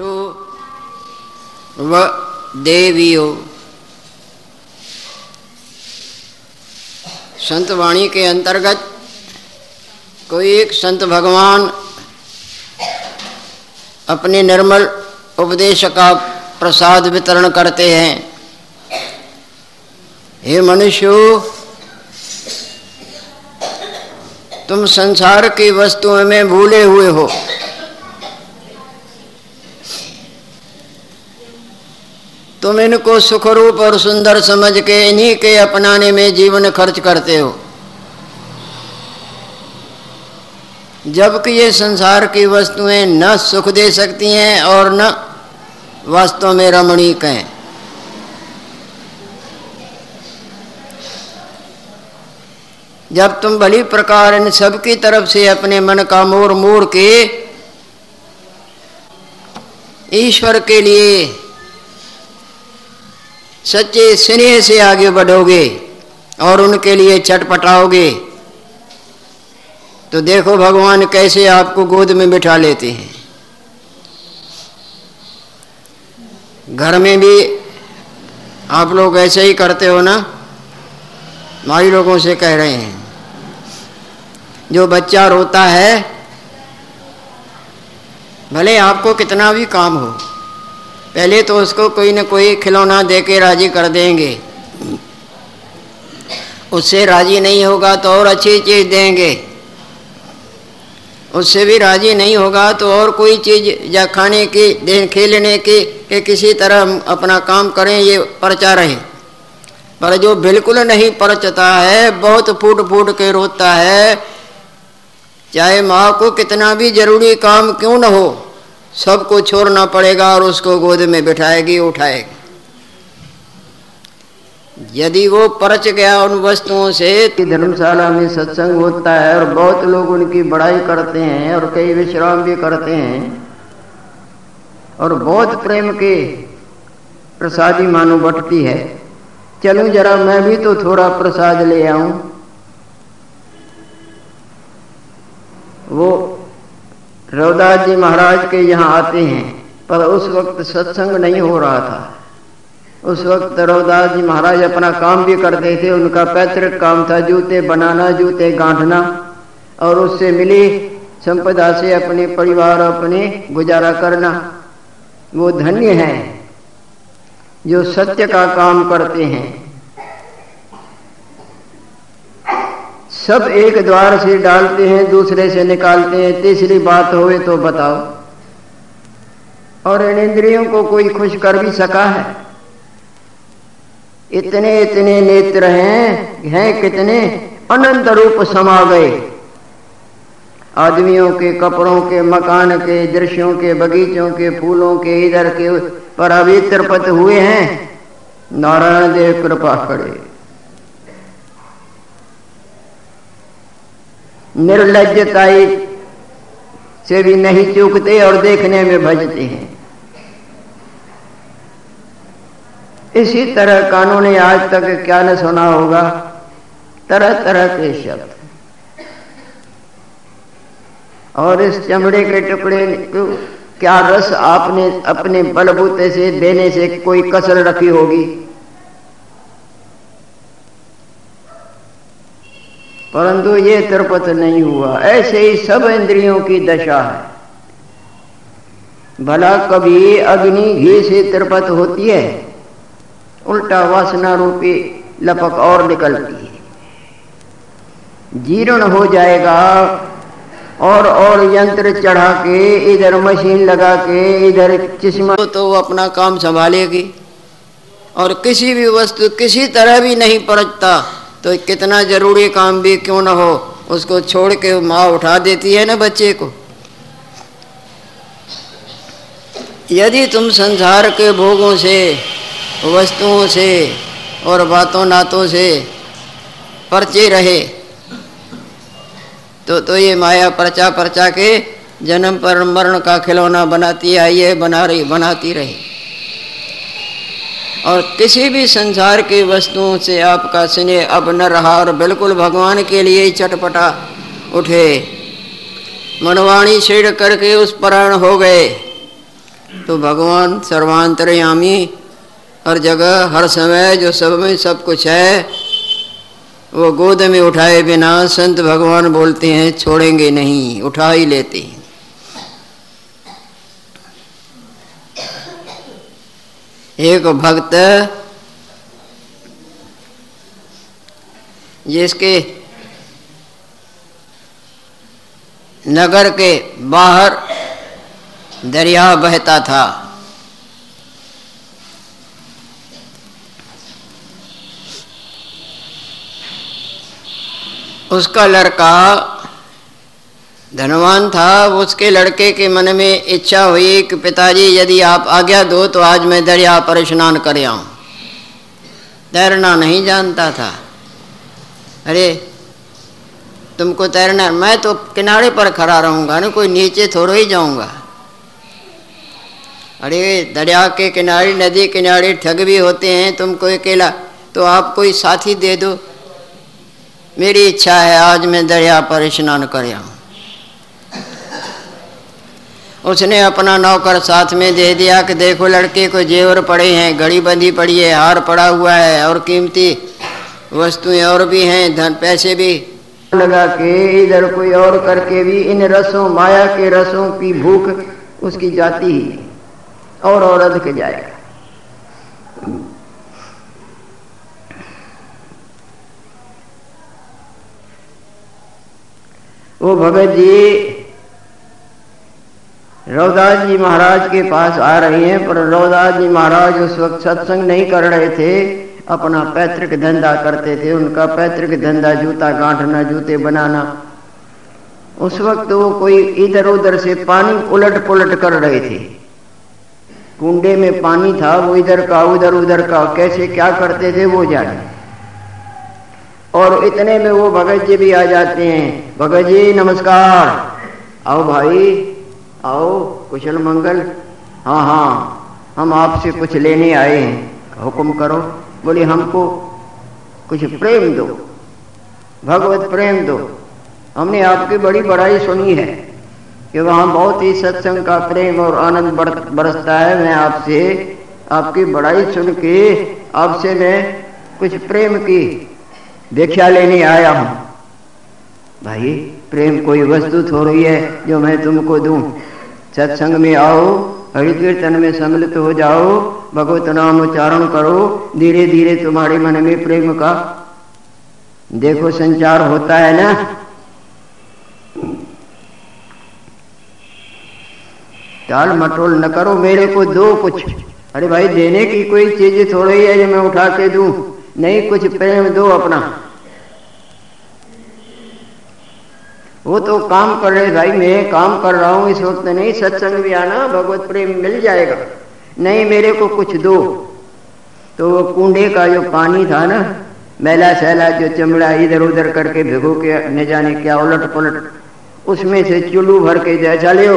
मनुष्यो व देवियो। संत वाणी के अंतर्गत कोई एक संत भगवान अपने निर्मल उपदेश का प्रसाद वितरण करते हैं। हे मनुष्य, तुम संसार की वस्तुओं में भूले हुए हो। तुम इनको सुखरूप और सुंदर समझ के इन्हीं के अपनाने में जीवन खर्च करते हो। जबकि ये संसार की वस्तुएँ न सुख दे सकती हैं और न वास्तव में रमणीक हैं। जब तुम भली प्रकार इन सब की तरफ़ से अपने मन का मोर मोर के ईश्वर के लिए सच्चे स्नेह से आगे बढ़ोगे और उनके लिए छटपटाओगे तो देखो भगवान कैसे आपको गोद में बिठा लेते हैं। घर में भी आप लोग ऐसे ही करते हो ना? माई लोगों से कह रहे हैं, जो बच्चा रोता है, भले आपको कितना भी काम हो पहले तो उसको कोई ना कोई खिलौना दे के राज़ी कर देंगे। उससे राज़ी नहीं होगा तो और अच्छी चीज़ देंगे। उससे भी राज़ी नहीं होगा तो और कोई चीज़ या खाने की खेलने की, कि किसी तरह अपना काम करें, ये परचा रहे। पर जो बिल्कुल नहीं परचता है, बहुत फूट फूट के रोता है, चाहे माँ को कितना भी ज़रूरी काम क्यों न हो। सबको छोड़ना पड़ेगा और उसको गोद में बिठाएगी, उठाएगी। यदि वो परच गया उन वस्तुओं से धर्मशाला में सत्संग होता है और बहुत लोग उनकी बड़ाई करते हैं और कई विश्राम भी करते हैं और बहुत प्रेम के प्रसादी मानो बटती है। चलूँ जरा, मैं भी तो थोड़ा प्रसाद ले आऊँ। वो रविदास जी महाराज के यहाँ आते हैं, पर उस वक्त सत्संग नहीं हो रहा था। उस वक्त रविदास जी महाराज अपना काम भी करते थे, उनका पैतृक काम था, जूते बनाना, जूते गांठना, और उससे मिली संपदा से अपने परिवार, अपने गुजारा करना। वो धन्य है, जो सत्य का काम करते हैं। सब एक द्वार से डालते हैं, दूसरे से निकालते हैं, तीसरी बात होए तो बताओ। और इन इंद्रियों को कोई खुश कर भी सका है? इतने इतने नेत्र हैं हैं कितने? अनंत रूप समा गए। आदमियों के कपड़ों के, मकान के, दृश्यों के, बगीचों के, फूलों के, इधर के पर अभी हुए हैं। नारायण देव कृपा करे। निर्लजताई से भी नहीं चूकते और देखने में भजते हैं। इसी तरह कानून आज तक क्या न सुना होगा तरह तरह के शब्द। और इस चमड़े के टुकड़े को क्या रस आपने अपने बलबूते से देने से कोई कसर रखी होगी? परंतु ये तिरपत नहीं हुआ। ऐसे ही सब इंद्रियों की दशा है। भला कभी अग्नि घी से तिरपत होती है, उल्टा वासना रूपी लपक और निकलती है। जीर्ण हो जाएगा और और यंत्र चढ़ा के इधर मशीन लगा के इधर चश्मा तो वो अपना काम संभालेगी और किसी भी वस्तु किसी तरह भी नहीं परचता तो कितना ज़रूरी काम भी क्यों ना हो? उसको छोड़ के माँ उठा देती है ना बच्चे को। यदि तुम संसार के भोगों से, वस्तुओं से और बातों नातों से परचे रहे तो तो ये माया परचा परचा के जन्म पर मरण का खिलौना बनाती आई है, बना रही, बनाती रही। और किसी भी संसार की वस्तुओं से आपका स्नेह अब न रहा और बिल्कुल भगवान के लिए ही चटपटा उठे। मनवाणी छेड़ करके उस परायण हो गए। तो भगवान सर्वांतरयामी हर जगह, हर समय जो सब में सब कुछ है, वो गोद में उठाए बिना संत भगवान बोलते हैं, छोड़ेंगे नहीं, उठा ही लेते हैं। एक भक्त जिसके नगर के बाहर दरिया बहता था। उसका लड़का धनवान था उसके लड़के के मन में इच्छा हुई कि पिताजी, यदि आप आज्ञा दो तो आज मैं दरिया पर स्नान कर आऊँ। तैरना नहीं जानता था। अरे, तुमको तैरना, मैं तो किनारे पर खड़ा रहूँगा ना, कोई नीचे थोड़ा ही जाऊँगा। अरे, दरिया के किनारे, नदी किनारे ठग भी होते हैं तुमको अकेला तो आप कोई साथी दे दो। मेरी इच्छा है, आज मैं दरिया पर स्नान कर आऊँ। उसने अपना नौकर साथ में दे दिया कि देखो लड़के को जेवर पड़े हैं, घड़ी बंधी पड़ी है, हार पड़ा हुआ है और कीमती वस्तुएँ और भी हैं, धन पैसे भी। लगा के इधर कोई और करके भी इन रसों, माया के रसों की भूख उसकी जाती ही और और अधिक जाएगा वो भगत जी रौदास जी महाराज के पास आ रहे हैं, पर रौदास जी महाराज उस वक्त सत्संग नहीं कर रहे थे। अपना पैतृक धंधा करते थे, उनका पैतृक धंधा जूता गांठना, जूते बनाना। उस वक्त वो कोई इधर उधर से पानी उलट पुलट कर रहे थे। कुंडे में पानी था, वो इधर का उधर उधर का, कैसे क्या करते थे वो जाने। और इतने में वो भगत जी भी आ जाते हैं। भगत जी, नमस्कार। आओ भाई। आओ, कुशल मंगल। हाँ हाँ हम आपसे कुछ लेने आए हैं। हुक्म करो, बोले, हमको कुछ प्रेम दो, भगवत प्रेम दो। हमने आपकी बड़ी बड़ाई सुनी है कि वहाँ बहुत ही सत्संग का प्रेम और आनंद बरसता है। मैं आपसे आपकी बड़ाई सुन के आपसे मैं कुछ प्रेम की व्याख्या लेने आया हूँ। भाई प्रेम कोई वस्तु थोड़ी है जो मैं तुमको दूँ। सत्संग में आओ हरि कीर्तन में सम्मिलित हो जाओ, भगवत नाम उच्चारण करो धीरे धीरे तुम्हारे मन में प्रेम का देखो, संचार होता है ना? टाल मटोल न करो, मेरे को दो कुछ। अरे भाई, देने की कोई चीज़ थोड़ी है जो मैं उठा के दू? नहीं, कुछ प्रेम दो अपना। वो तो काम कर रहे भाई, मैं काम कर रहा हूँ, इस वक्त नहीं, सत्संग भी आना, भगवत प्रेम मिल जाएगा। नहीं, मेरे को कुछ दो। तो वो कुंडे का जो पानी था ना, मैला सैला जो चमड़ा इधर उधर करके भिगो के न जाने क्या उलट पलट, उसमें से चुल्लू भर के जैसा ले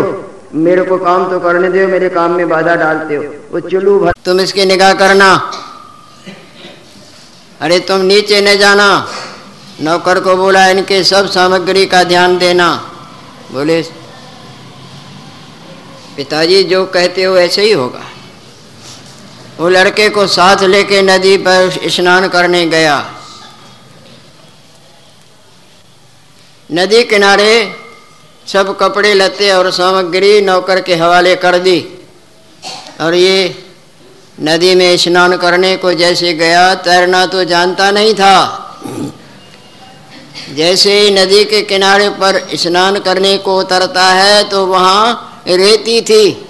मेरे को काम तो करने दो, मेरे काम में बाधा डालते हो। वो चुल्लू भर तुम इसकी निगाह करना। अरे तुम नीचे न जाना। नौकर को बोला, इनके सब सामग्री का ध्यान देना। बोले, पिताजी, जो कहते हो ऐसे ही होगा। वो लड़के को साथ लेके नदी पर स्नान करने गया। नदी किनारे सब कपड़े लते और सामग्री नौकर के हवाले कर दी। और ये नदी में स्नान करने को जैसे गया, तैरना तो जानता नहीं था। जैसे नदी के किनारे पर स्नान करने को उतरता है तो वहाँ रेती थी।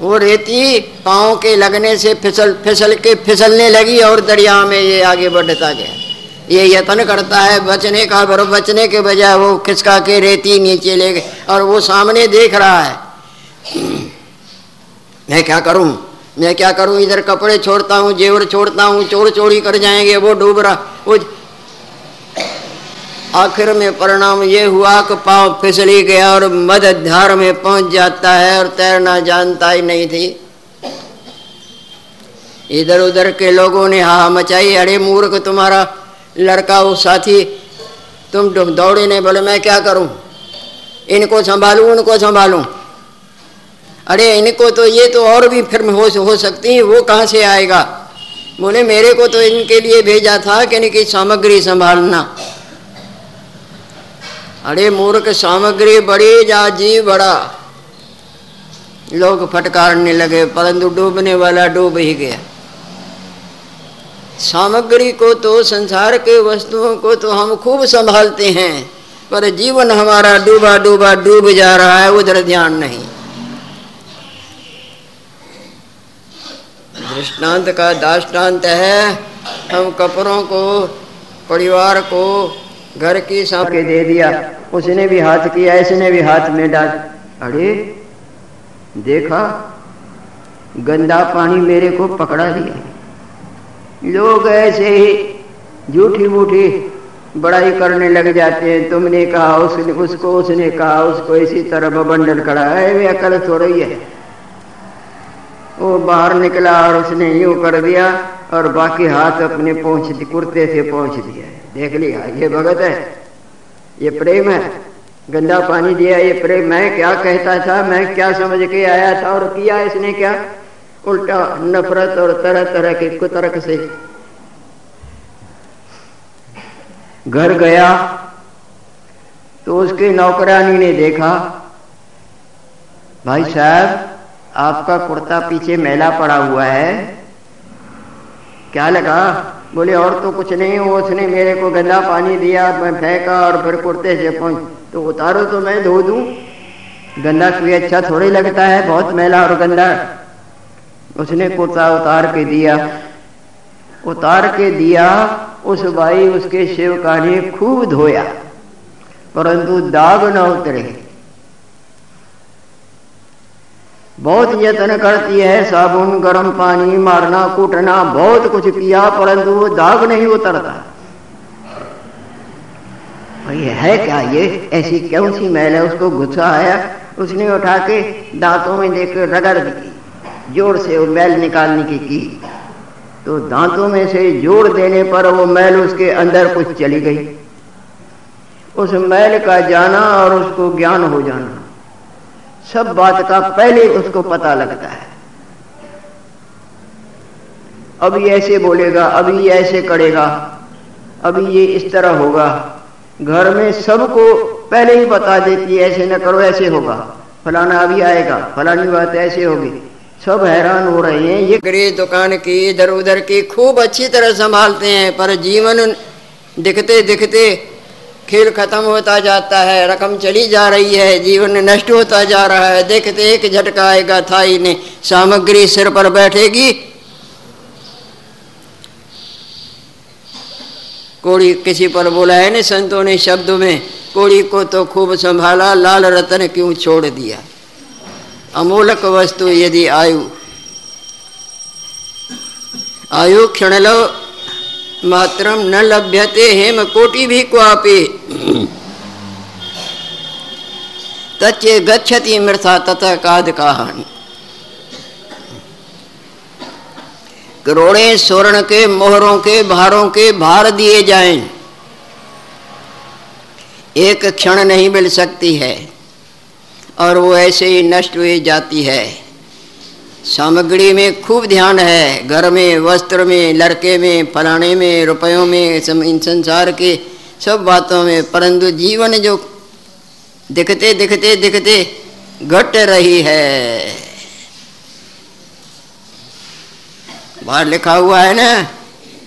वो रेती पाँव के लगने से फिसल फिसल के फिसलने लगी और दरिया में ये आगे बढ़ता गया। ये यत्न करता है, बचने का पर बचने के बजाय वो खिसका के रेती नीचे ले गए और वो सामने देख रहा है। मैं क्या करूँ? मैं क्या करूँ? इधर कपड़े छोड़ता हूँ, जेवर छोड़ता हूँ, चोर चोरी कर जाएँगे, वो डूब रहा। वो आखिर में परिणाम ये हुआ कि पाँव फिसली गया और मदद धार में पहुँच जाता है और तैरना जानता ही नहीं थी। इधर उधर के लोगों ने हा मचाई, अरे मूर्ख तुम्हारा लड़का वो साथी, तुम दौड़े नहीं, बोले, मैं क्या करूँ? इनको संभालू, उनको संभालू? अरे इनको तो ये तो और भी फिर हो हो सकती है, वो कहाँ से आएगा? बोले, मेरे को तो इनके लिए भेजा था कि इनकी सामग्री संभालना। अरे मूर्ख सामग्री बड़ी, जा जी बड़ा। लोग फटकारने लगे, परंतु डूबने वाला डूब ही गया। सामग्री को तो संसार के वस्तुओं को तो हम खूब संभालते हैं, पर जीवन हमारा डूबा डूबा डूब जा रहा है, उधर ध्यान नहीं। दृष्टांत का दाष्टांत है, हम कपड़ों को, परिवार को घर की सांप के दे दिया। उसने भी हाथ किया, इसने भी हाथ में डाल। अरे, देखा? गंदा पानी मेरे को पकड़ा दिया। लोग ऐसे ही झूठी मूठी बड़ाई करने लग जाते हैं। तुमने कहा, उसने, उसको, उसने कहा, उसको इसी तरह बंडल करा। है वे अकल थोड़ा है। वो बाहर निकला और उसने यूँ कर दिया और बाकी हाथ अपने पहुँच कुर्ते से पहुँच दिया देख लिया, ये भगत है। ये प्रेम है। गंदा पानी दिया, ये प्रेम। मैं क्या कहता था, मैं क्या समझ के आया था और किया इसने क्या? उल्टा नफरत और तरह तरह के कुतर्क से। घर गया तो उसके नौकरानी ने देखा, भाई साहब, आपका कुर्ता पीछे मेला पड़ा हुआ है। क्या लगा? बोले, और तो कुछ नहीं हो उसने मेरे को गंदा पानी दिया, मैं फेंका और फिर कुर्ते से पहुँच। तो उतारो तो मैं धो दूँ। गंदा कोई अच्छा थोड़ी लगता है, बहुत मैला और गंदा। उसने कुर्ता उतार के दिया। उतार के दिया, उस भाई उसके शिवका ने खूब धोया। परंतु दाग न उतरे। बहुत यत्न करती है, साबुन, गर्म पानी, मारना, कूटना, बहुत कुछ किया, परंतु वो दाग नहीं उतरता। भाई है क्या ये? ऐसी क्यों सी मैल है उसको गुस्सा आया उसने उठा के दांतों में देख रगड़ दी, ज़ोर से वो मैल निकालने की की। तो दांतों में से जोड़ देने पर वो मैल उसके अंदर कुछ चली गई। उस मैल का जाना और उसको ज्ञान हो जाना। सब बात का पहले उसको पता लगता है। अभी ऐसे बोलेगा, अभी ऐसे करेगा, अभी ये इस तरह होगा। घर में सबको पहले ही बता देती है ऐसे न करो, ऐसे होगा। फलाना अभी आएगा, फलानी बात ऐसे होगी। सब हैरान हो रहे हैं। ये गरीब दुकान की इधर उधर की खूब अच्छी तरह संभालते हैं, पर जीवन दिखते दिखते खेल खत्म होता जाता है, रकम चली जा रही है, जीवन नष्ट होता जा रहा है। देखते एक झटका आएगा था ही ने सामग्री सिर पर बैठेगी। कोड़ी किसी पर बोला है ना संतों ने शब्द में कोड़ी को तो खूब संभाला, लाल रतन क्यों छोड़ दिया? अमूलक वस्तु यदि आयु आयु क्षण लो मात्रम न लभ्यते हेम कोटि भी क्वापे। तच्चे गच्छति मृथा तथा काद कहानी। करोड़े स्वर्ण के, मोहरों के, भारों के भार दिए जाएँ। एक क्षण नहीं मिल सकती है, और वो ऐसे ही नष्ट हुई जाती है। सामग्री में खूब ध्यान है। घर में, वस्त्र में, लड़के में, फलाने में, रुपयों में, सम, इन संसार के सब बातों में, परंतु जीवन जो दिखते दिखते दिखते घट रही है। बाहर लिखा हुआ है ना,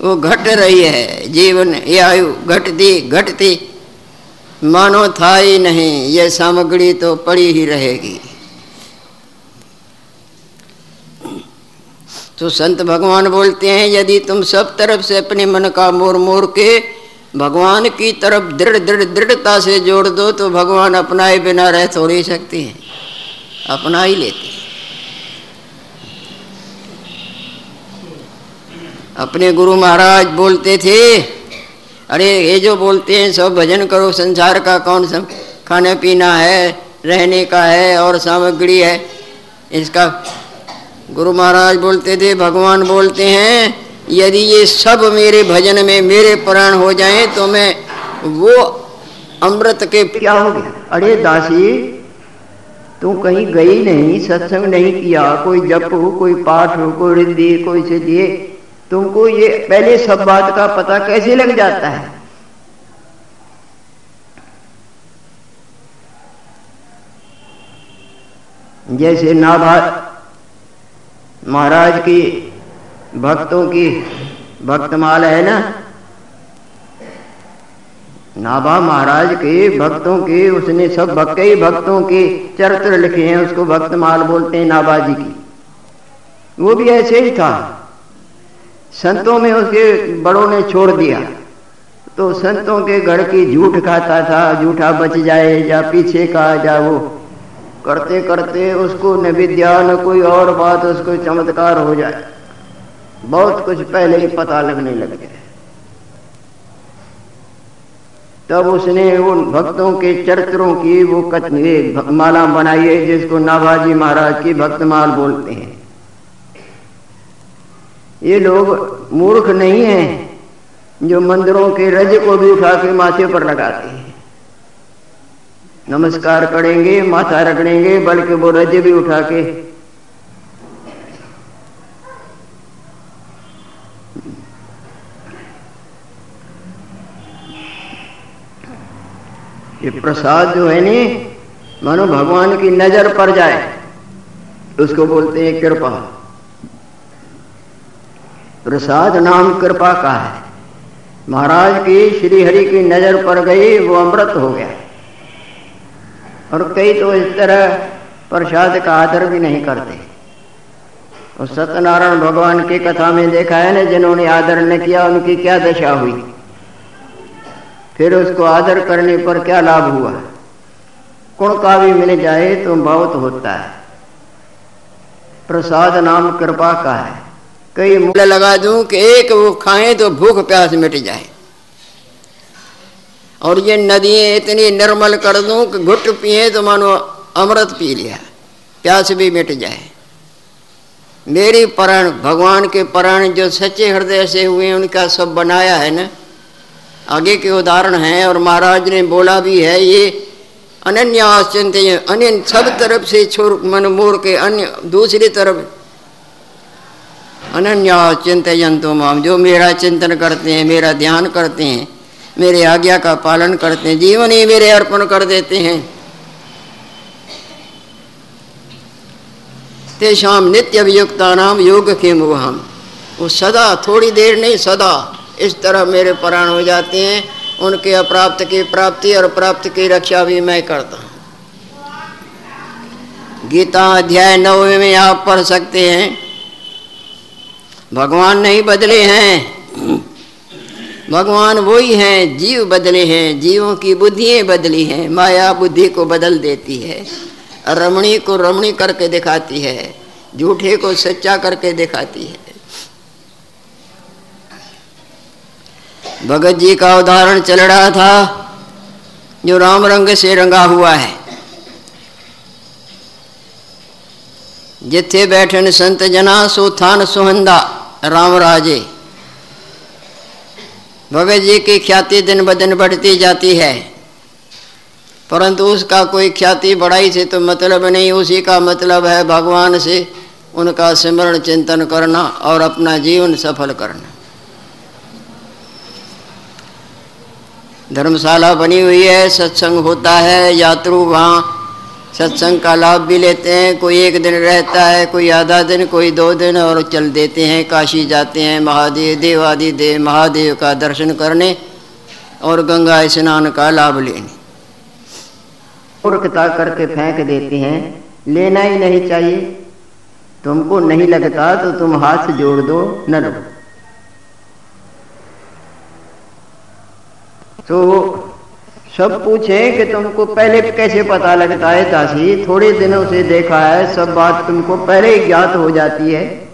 वो घट रही है। जीवन, ये आयु घटती घटती, मानो था ही नहीं, ये सामग्री तो पड़ी ही रहेगी। तो संत भगवान बोलते हैं, यदि तुम सब तरफ़ से अपने मन का मोर मोर के भगवान की तरफ़ दृढ़ दृढ़ दृढ़ता से जोड़ दो तो भगवान अपनाए बिना रह थोड़ी सकते हैं। अपना ही लेते हैं। अपने गुरु महाराज बोलते थे, अरे ये जो बोलते हैं, सब भजन करो, संसार का कौन सब खाने पीना है, रहने का है और सामग्री है, इसका गुरु महाराज बोलते थे, भगवान बोलते हैं, यदि ये सब मेरे भजन में मेरे प्राण हो जाएँ तो मैं वो अमृत के क्या हो गया। अरे दासी, तू कहीं गई नहीं, सत्संग नहीं किया, कोई जप हो, कोई पाठ हो, कोई रिद्धि, कोई से दिए तुमको ये पहले सब बात का पता कैसे लग जाता है? जैसे नाभा महाराज की भक्तों की भक्तमाल है ना? नाभा महाराज के भक्तों के, उसने सब भक्त ही भक्तों के चरित्र लिखे हैं, उसको भक्तमाल बोलते हैं नाभा जी की। वो भी ऐसे ही था। संतों में उसके बड़ों ने छोड़ दिया। तो संतों के घर की झूठ खाता था, झूठा बच जाए या पीछे का, जा वो करते करते उसको न विद्या न कोई और बात, उसको चमत्कार हो जाए। बहुत कुछ पहले ही पता लगने लग जाए तब उसने उन भक्तों के चरित्रों की वो माला बनाई है, जिसको नाभाजी महाराज की भक्तमाल बोलते हैं। ये लोग मूर्ख नहीं हैं, जो मंदिरों के रज को भी उठा के माथे पर लगाते हैं। नमस्कार करेंगे, माथा रगड़ेंगे, बल्कि वो रज भी उठा के। ये प्रसाद जो है नी, मानो भगवान की नज़र पर जाए, उसको बोलते हैं कृपा। प्रसाद नाम कृपा का है। महाराज की श्री हरि की नज़र पर गई, वो अमृत हो गया। और कई तो इस तरह प्रसाद का आदर भी नहीं करते। और सत्यनारायण भगवान की कथा में देखा है ना, जिन्होंने आदर न किया, उनकी क्या दशा हुई? फिर उसको आदर करने पर क्या लाभ हुआ? कुण का भी मिल जाए तो बहुत होता है। प्रसाद नाम कृपा का है। कई मूल लगा दूँ कि एक वो खाएँ तो भूख प्यास मिट जाए। और ये नदियाँ इतनी निर्मल कर दूँ कि घुट पिए तो मानो अमृत पी लिया, प्यास भी मिट जाए। मेरी परण, भगवान के परण जो सच्चे हृदय से हुए उनका सब बनाया है ना? आगे के उदाहरण हैं और महाराज ने बोला भी है, ये अनन्या अन्य अन्य सब तरफ़ से छोर मन मोर के अन्य, दूसरी तरफ़। अनन्या चिंतन तो माम, जो मेरा चिंतन करते हैं, मेरा ध्यान करते हैं मेरे आज्ञा का पालन करते हैं, जीवन ही मेरे अर्पण कर देते हैं। तेषाम नित्य अभियुक्ता नाम योग के मुहम वो सदा, थोड़ी देर नहीं, सदा इस तरह मेरे प्राण हो जाते हैं। उनके अप्राप्त की प्राप्ति और प्राप्त की रक्षा भी मैं करता हूँ। गीता अध्याय नौवे में आप पढ़ सकते हैं। भगवान नहीं बदले हैं। भगवान वही हैं, जीव बदले हैं, जीवों की बुद्धियाँ बदली हैं, माया बुद्धि को बदल देती है, रमणी को रमणी करके दिखाती है, झूठे को सच्चा करके दिखाती है। भगत जी का उदाहरण चल रहा था, जो राम रंग से रंगा हुआ है। जिथे बैठन संत जना सो थान सुहंदा, राम राजे। भगत जी की ख्याति दिन ब दिन बढ़ती जाती है। परंतु उसका कोई ख्याति बढ़ाई से तो मतलब नहीं, उसी का मतलब है भगवान से उनका स्मरण चिंतन करना और अपना जीवन सफल करना। धर्मशाला बनी हुई है, सत्संग होता है, यात्रु वहाँ सत्संग का लाभ भी लेते हैं। कोई एक दिन रहता है, कोई आधा दिन, कोई दो दिन और चल देते हैं। काशी जाते हैं, महादेव, देवादि देव महादेव का दर्शन करने और गंगा स्नान का लाभ लेने। मूर्खता करके फेंक देते हैं। लेना ही नहीं चाहिए। तुमको नहीं लगता तो तुम हाथ जोड़ दो न लो तो सब पूछे कि तुमको पहले कैसे पता लगता है दासी? थोड़े दिनों से देखा है, सब बात तुमको पहले ही ज्ञात हो जाती है।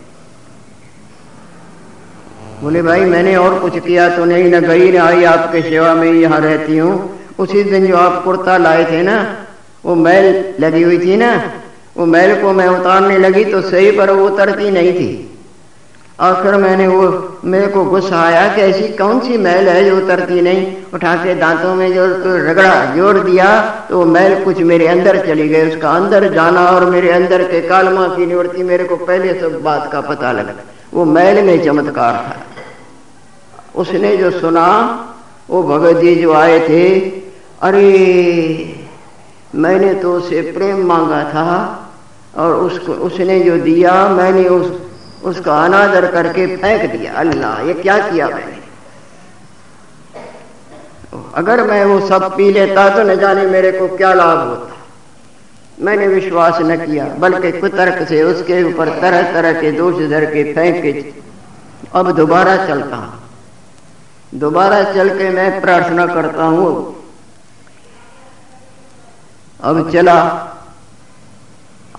बोले, भाई, मैंने और कुछ किया तो नहीं, न गई, न आई आपके सेवा में, यहाँ रहती हूँ। उसी दिन जो आप कुर्ता लाए थे ना, वो मैल लगी हुई थी ना, वो मैल को मैं उतारने लगी तो सही पर वो उतरती नहीं थी। आखिर मैंने वो मेरे को गुस्सा आया कि ऐसी कौन सी मैल है जो उतरती नहीं? उठा के दांतों में जो रगड़ा जोड़ दिया तो मैल कुछ मेरे अंदर चली गई। उसका अंदर जाना और मेरे अंदर के कालमा की निवृत्ति मेरे को पहले सब बात का पता लगा। वो मैल में चमत्कार था। उसने जो सुना, वो भगत जी जो आए थे, अरे, मैंने तो उसे प्रेम मांगा था और उसको, उसने जो दिया, मैंने उस उसका अनादर करके फेंक दिया। अल्लाह, ये क्या किया मैंने? अगर मैं वो सब पी लेता तो न जाने मेरे को क्या लाभ होता। मैंने विश्वास न किया, बल्कि कुतर्क से उसके ऊपर तरह तरह के दोष धर के फेंक। अब दोबारा चलता हूँ। दोबारा चल के मैं प्रार्थना करता हूँ। अब चला।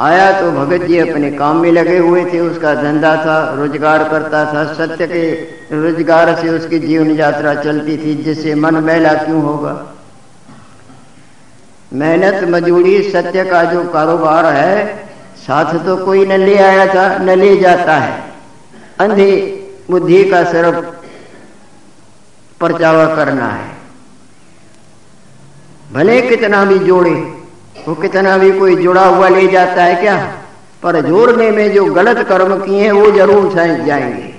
आया तो भगत जी अपने काम में लगे हुए थे, उसका धंधा था, रोज़गार करता था, सत्य के रोज़गार से उसकी जीवन यात्रा चलती थी, जिससे मन मैला क्यों होगा? मेहनत मजूरी सत्य का जो कारोबार है, साथ तो कोई न ले आया था, न ले जाता है। अंधी बुद्धि का सिर्फ़ परचावा करना है। भले कितना भी जोड़े वो कितना भी कोई जुड़ा हुआ ले जाता है क्या? पर जोड़ने में जो गलत कर्म किए हैं, वो ज़रूर जाएँगे।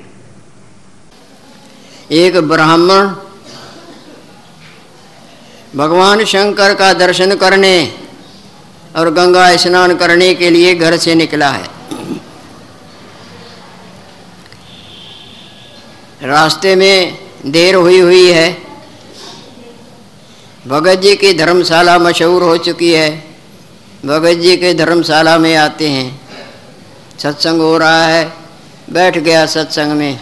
एक ब्राह्मण भगवान शंकर का दर्शन करने और गंगा स्नान करने के लिए घर से निकला है। रास्ते में देर हुई हुई है। भगत जी की धर्मशाला मशहूर हो चुकी है। भगत जी के धर्मशाला में आते हैं। सत्संग हो रहा है। बैठ गया सत्संग में।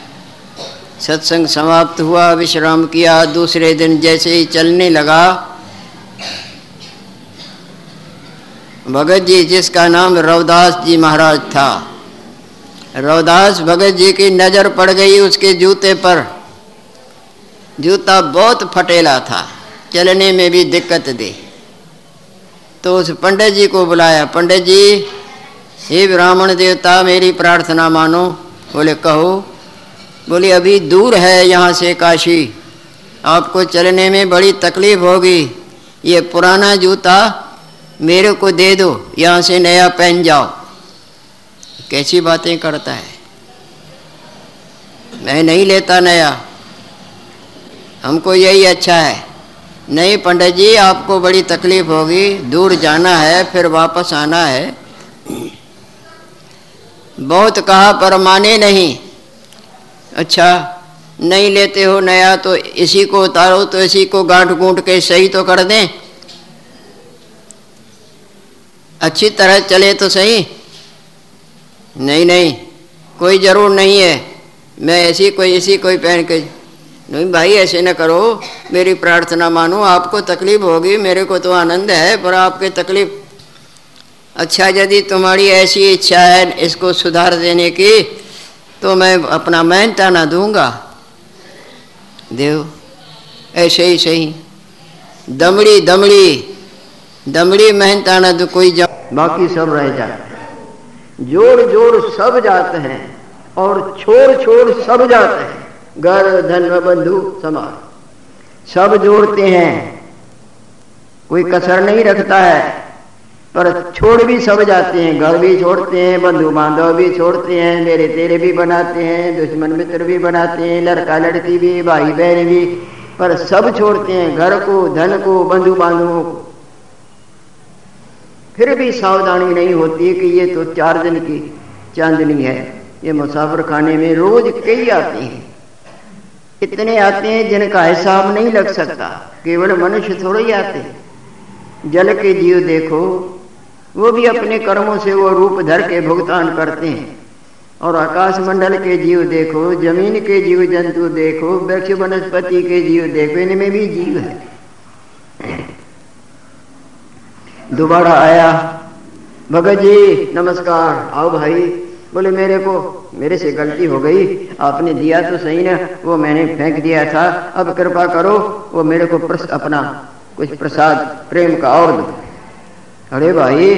सत्संग समाप्त हुआ। विश्राम किया। दूसरे दिन जैसे ही चलने लगा, भगत जी जिसका नाम रवदास जी महाराज था, रवदास भगत जी की नज़र पड़ गई उसके जूते पर। जूता बहुत फटेला था। चलने में भी दिक्कत दे। तो उस पंडित जी को बुलाया, पंडित जी, हे ब्राह्मण देवता, मेरी प्रार्थना मानो। बोले, कहो। बोले, अभी दूर है यहाँ से काशी। आपको चलने में बड़ी तकलीफ़ होगी। ये पुराना जूता मेरे को दे दो, यहाँ से नया पहन जाओ। कैसी बातें करता है? मैं नहीं लेता नया। हमको यही अच्छा है। नहीं पंडित जी आपको बड़ी तकलीफ़ होगी। दूर जाना है, फिर वापस आना है। बहुत कहा, पर माने नहीं। अच्छा नहीं लेते हो नया तो इसी को उतारो तो इसी को गांठ गूंट के सही तो कर दें। अच्छी तरह चले तो सही। नहीं नहीं, कोई ज़रूर नहीं है। मैं ऐसी कोई, इसी कोई पहन के नहीं, भाई, ऐसे न करो। मेरी प्रार्थना मानो, आपको तकलीफ़ होगी, मेरे को तो आनंद है, पर आपके तकलीफ़। अच्छा यदि तुम्हारी ऐसी इच्छा है इसको सुधार देने की तो मैं अपना मेहनताना दूँगा। देव, ऐसे ही सही। दमड़ी दमड़ी दमड़ी मेहनताना तो कोई जा बाकी सब रह जाते जोड़ जोड़ सब जाते हैं, और छोड़ छोड़ सब जाते हैं। घर धन बंधु समाज सब जोड़ते हैं। कोई कसर नहीं रखता है, पर छोड़ भी सब जाते हैं। घर भी छोड़ते हैं बंधु बांधव भी छोड़ते हैं मेरे तेरे भी बनाते हैं, दुश्मन मित्र भी बनाते हैं लड़का लड़की भी भाई बहन भी, पर सब छोड़ते हैं। घर को, धन को बंधु बांधवों को। फिर भी सावधानी नहीं होती कि ये तो चार दिन की चांदनी है। ये मुसाफिर खाने में रोज कई आते हैं। इतने आते हैं जिनका हिसाब नहीं लग सकता। केवल मनुष्य थोड़े ही आते जल के जीव देखो, वो भी अपने कर्मों से वो रूप धर के भुगतान करते हैं। और आकाश मंडल के जीव देखो, ज़मीन के जीव, जंतु देखो, वृक्ष, वनस्पति के जीव देखो, इनमें भी जीव है। दोबारा आया, भगत जी, नमस्कार। आओ भाई, बोले मेरे को मेरे से गलती हो गई। आपने दिया तो सही ना वो मैंने फेंक दिया था। अब कृपा करो वो मेरे को प्रस, अपना कुछ प्रसाद प्रेम का और दो। अरे भाई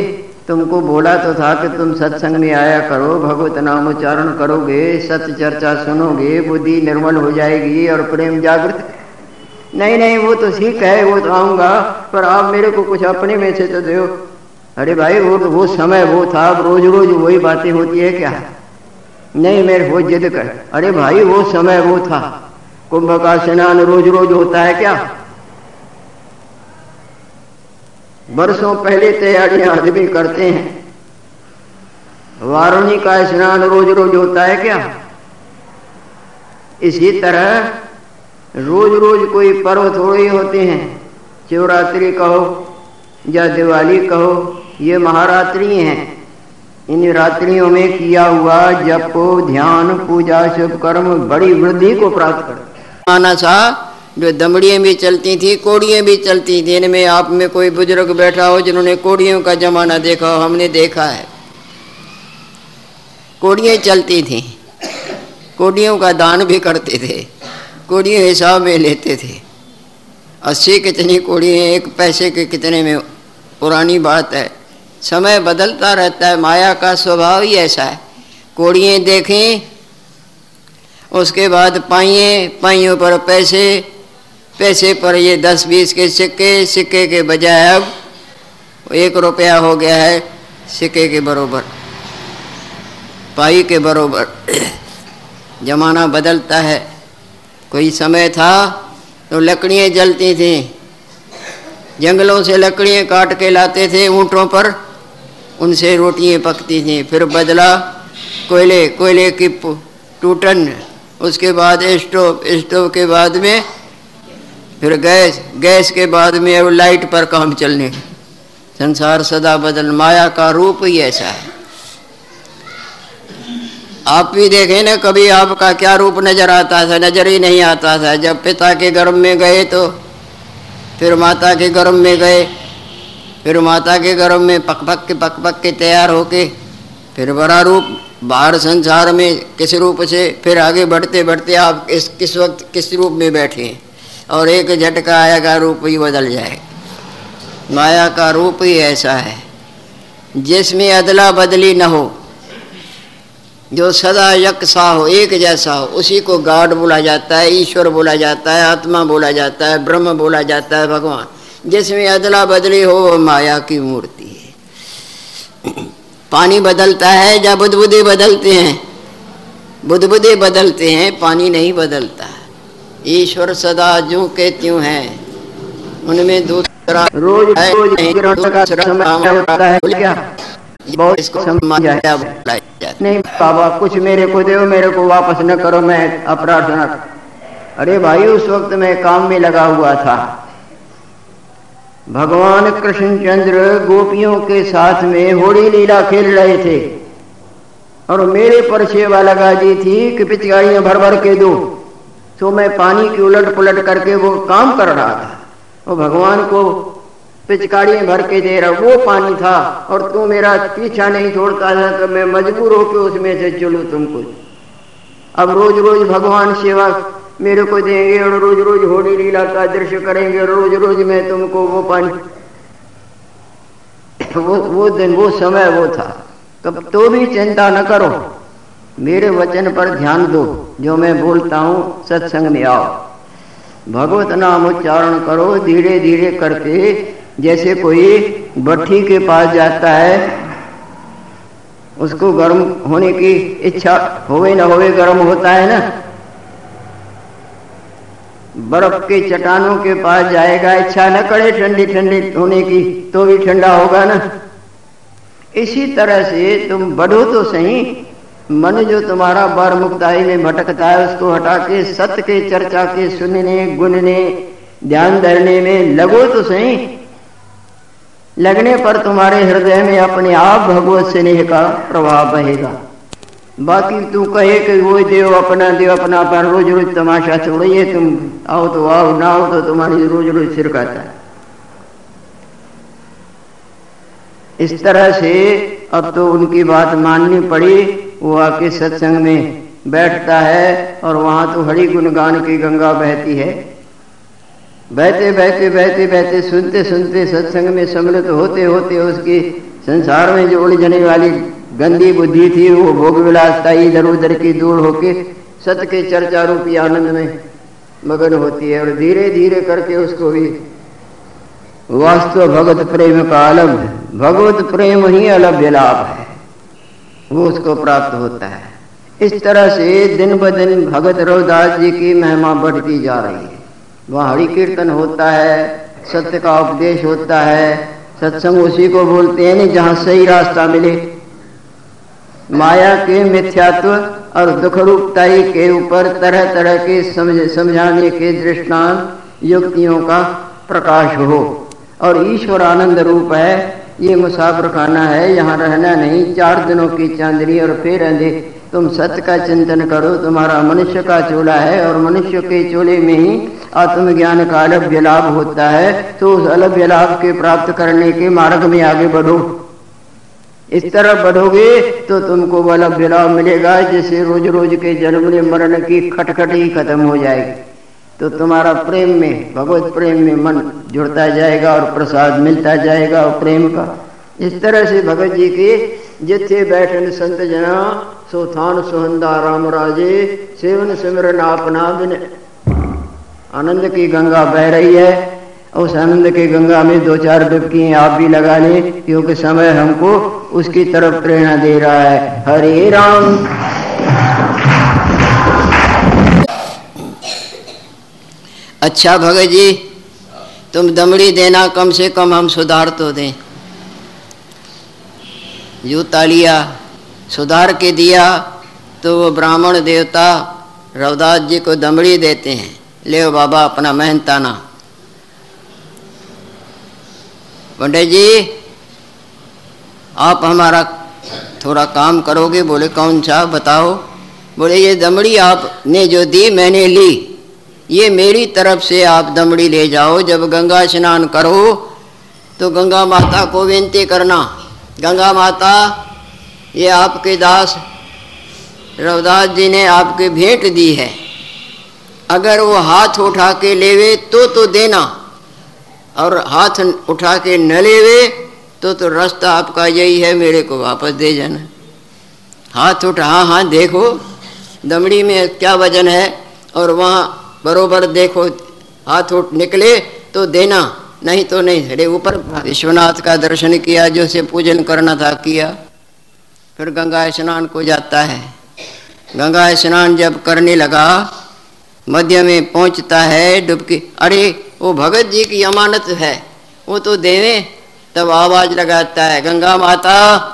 तुमको बोला तो था कि तुम सत्संग में आया करो भगवत नाम उच्चारण करोगे सत्य चर्चा सुनोगे बुद्धि निर्मल हो जाएगी और प्रेम जागृत। नहीं नहीं वो तो ठीक है वो तो आऊँगा पर आप मेरे को कुछ अपने में से तो दो। अरे भाई वो वो समय वो था अब रोज रोज वही बातें होती है क्या? नहीं, मेरे वो जिद कर। अरे भाई, वो समय वो था। कुंभ का स्नान रोज रोज होता है क्या? बरसों पहले तैयारियाँ आदमी करते हैं। वारुणी का स्नान रोज रोज होता है क्या? इसी तरह रोज रोज कोई पर्व थोड़े होते हैं। शिवरात्रि कहो, या दिवाली कहो, ये महारात्रि हैं। इन रात्रियों में किया हुआ जप ध्यान, पूजा शुभ कर्म बड़ी वृद्धि को प्राप्त कर। माना सा, जो दमड़ियाँ भी चलती थी, कोड़ियाँ भी चलती थी, इनमें आप में कोई बुज़ुर्ग बैठा हो जिन्होंने कोड़ियों का जमाना देखा हो, हमने देखा है। कोड़ियाँ चलती थी, कोड़ियों का दान भी करते थे, कोड़ियों हिसाब में लेते थे। अस्सी कितनी कोड़ियाँ एक पैसे के कितने में, पुरानी बात है। समय बदलता रहता है, माया का स्वभाव ही ऐसा है। कोड़िए देखें, उसके बाद पाइए, पाइयों पर पैसे पैसे पर ये दस बीस के सिक्के सिक्के के बजाय अब एक रुपया हो गया है सिक्के के बरोबर, पाई के बरोबर। जमाना बदलता है, कोई समय था तो लकड़ियाँ जलती थी, जंगलों से लकड़ियाँ काट के लाते थे, ऊँटों पर उनसे रोटियाँ पकती थीं, फिर बदला, कोयले कोयले की टूटन, उसके बाद स्टोव स्टोव के बाद में, फिर गैस गैस के बाद में अब लाइट पर काम चलने। संसार सदा बदल, माया का रूप ही ऐसा है। आप भी देखें ना, कभी आपका क्या रूप नज़र आता था, नज़र ही नहीं आता था। जब पिता के गर्भ में गए तो फिर माता के गर्भ में गए फिर माता के गर्भ में पक पक के पक पक के तैयार होके फिर बड़ा रूप बाहर संसार में किस रूप से फिर आगे बढ़ते बढ़ते आप इस किस वक्त किस रूप में बैठे हैं? और एक झटका आया का रूप ही बदल जाए। माया का रूप ही ऐसा है, जिसमें अदला बदली न हो, जो सदा यक सा हो, एक जैसा हो, उसी को गाड बोला जाता है, ईश्वर बोला जाता है, आत्मा बोला जाता है, ब्रह्म बोला जाता है, भगवान। जिसमें अदला बदली हो वो माया की मूर्ति है। पानी बदलता है या बुद्धबुद्धि बदलते हैं। बुद्धबुद्धि बदलते हैं पानी नहीं बदलता। ईश्वर सदा जो के त्यों है। उनमें दूसरा रोज है। बहुत इसको नहीं बाबा कुछ मेरे को दो मेरे को वापस न करो मैं अपराध न अरे भाई उस वक्त मैं काम में लगा हुआ था। भगवान कृष्णचंद्र गोपियों के साथ में होड़ी लीला खेल रहे थे। और मेरे पर सेवा लगा दी थी कि पिचकारियाँ भर भर के दो। तो मैं पानी की उलट पुलट करके वो काम कर रहा था। वो भगवान को पिचकारी भर के दे रहा, वो पानी था। और तू मेरा पीछा नहीं छोड़ता था तो मैं मजबूर होकर उसमें से चलू तुमको। अब रोज रोज भगवान सेवा मेरे को देंगे और रोज रोज होली लीला का दृश्य करेंगे रोज रोज मैं तुमको वो पानी वो वो दिन, वो समय वो था। तब तो भी चिंता न करो। मेरे वचन पर ध्यान दो। जो मैं बोलता हूँ, सत्संग में आओ। भगवत नाम उच्चारण करो धीरे धीरे करके। जैसे कोई भट्टी के पास जाता है, उसको गर्म होने की इच्छा होवे ना होवे, गर्म होता है ना? बर्फ़ के चट्टानों के पास जाएगा। इच्छा न करे ठंडी ठंडी होने की तो भी ठंडा होगा ना। इसी तरह से तुम बढ़ो तो सही, मन जो तुम्हारा बार मुक्ताई में भटकता है, उसको हटा के सत्य के चर्चा के सुनने, गुनने, ध्यान धरने में लगो तो सही। लगने पर तुम्हारे हृदय में अपने आप भगवत स्नेह का प्रभाव बहेगा। बाकी तू कहे कि वो देव अपना देव अपना पर रोज रोज तमाशा छोड़िए तुम आओ तो आओ, ना आओ तो तुम्हारी रोज रोज सिर कहता है। इस तरह से अब तो उनकी बात माननी पड़ी, वो आके सत्संग में बैठता है और वहाँ तो हरि गुणगान की गंगा बहती है। बहते बहते बहते बहते, सुनते सुनते सत्संग में सम्मिलित होते होते उसकी संसार में जो उलझने वाली गंदी बुद्धि थी, वो भोग विलासता इधर उधर की दूर होके सत के चर्चा रूपी आनंद में मगन होती है और धीरे धीरे करके उसको भी वास्तव भगवत प्रेम का अलभ भगवत प्रेम ही अलभ्य लाभ है। वो उसको प्राप्त होता है। इस तरह से दिन ब दिन भगत रविदास जी की महिमा बढ़ती जा रही है। वहाँ हरि कीर्तन होता है, सत्य का उपदेश होता है, सत्संग उसी को बोलते हैं नहीं जहाँ सही रास्ता मिले माया के मिथ्यात्व और दुख रूपताई के ऊपर तरह तरह के समझ, समझाने के दृष्टांत युक्तियों का प्रकाश हो। और ईश्वर आनंद रूप है, ये मुसाफर खाना है, यहाँ रहना नहीं, चार दिनों की चांदनी और फिर अंधे तुम सत्य का चिंतन करो, तुम्हारा मनुष्य का चोला है, और मनुष्य के चोले में ही आत्मज्ञान का अलभ्य लाभ होता है। तो उस अलभ्य लाभ के प्राप्त करने के मार्ग में आगे बढ़ो। इस तरह बढ़ोगे तो तुमको वाला लाभ मिलेगा जिससे रोज रोज के जन्म मरण की खटखट ही खत्म हो जाएगी। तो तुम्हारा प्रेम में, भगवत प्रेम में मन जुड़ता जाएगा और प्रसाद मिलता जाएगा और प्रेम का। इस तरह से भगत जी के जिथे बैठन संत जना सोथान सुहंदा राम राजे, सेवन सिमरन आपना बिन आनंद की गंगा बह रही है। उस आनंद के गंगा में दो चार डुबकी आप भी लगा ले, क्योंकि समय हमको उसकी तरफ़ प्रेरणा दे रहा है। हरे राम। अच्छा भगत जी, तुम दमड़ी देना, कम से कम हम सुधार तो दें। जूता लिया सुधार के दिया तो वो ब्राह्मण देवता रवदास जी को दमड़ी देते हैं। ले बाबा, अपना मेहनताना। पंडित जी, आप हमारा थोड़ा काम करोगे? बोले, कौन सा? बताओ। बोले, ये दमड़ी आपने जो दी, मैंने ली। ये मेरी तरफ़ से आप दमड़ी ले जाओ। जब गंगा स्नान करो तो गंगा माता को विनती करना। गंगा माता, ये आपके दास रवदास जी ने आपके भेंट दी है। अगर वो हाथ उठा के लेवे तो तो देना। और हाथ उठा के न लेवे तो तो रास्ता आपका यही है, मेरे को वापस दे जाना। हाथ उठा हाँ हाँ देखो, दमड़ी में क्या वज़न है, और वहाँ बरोबर देखो, हाथ उठ, निकले तो देना, नहीं तो नहीं। अरे, ऊपर विश्वनाथ का दर्शन किया जो से पूजन करना था, किया। फिर गंगा स्नान को जाता है। गंगा स्नान जब करने लगा, मध्य में पहुँचता है डुबकी, अरे वो भगत जी की अमानत है। वो तो देवे, तब आवाज़ लगाता है, गंगा माता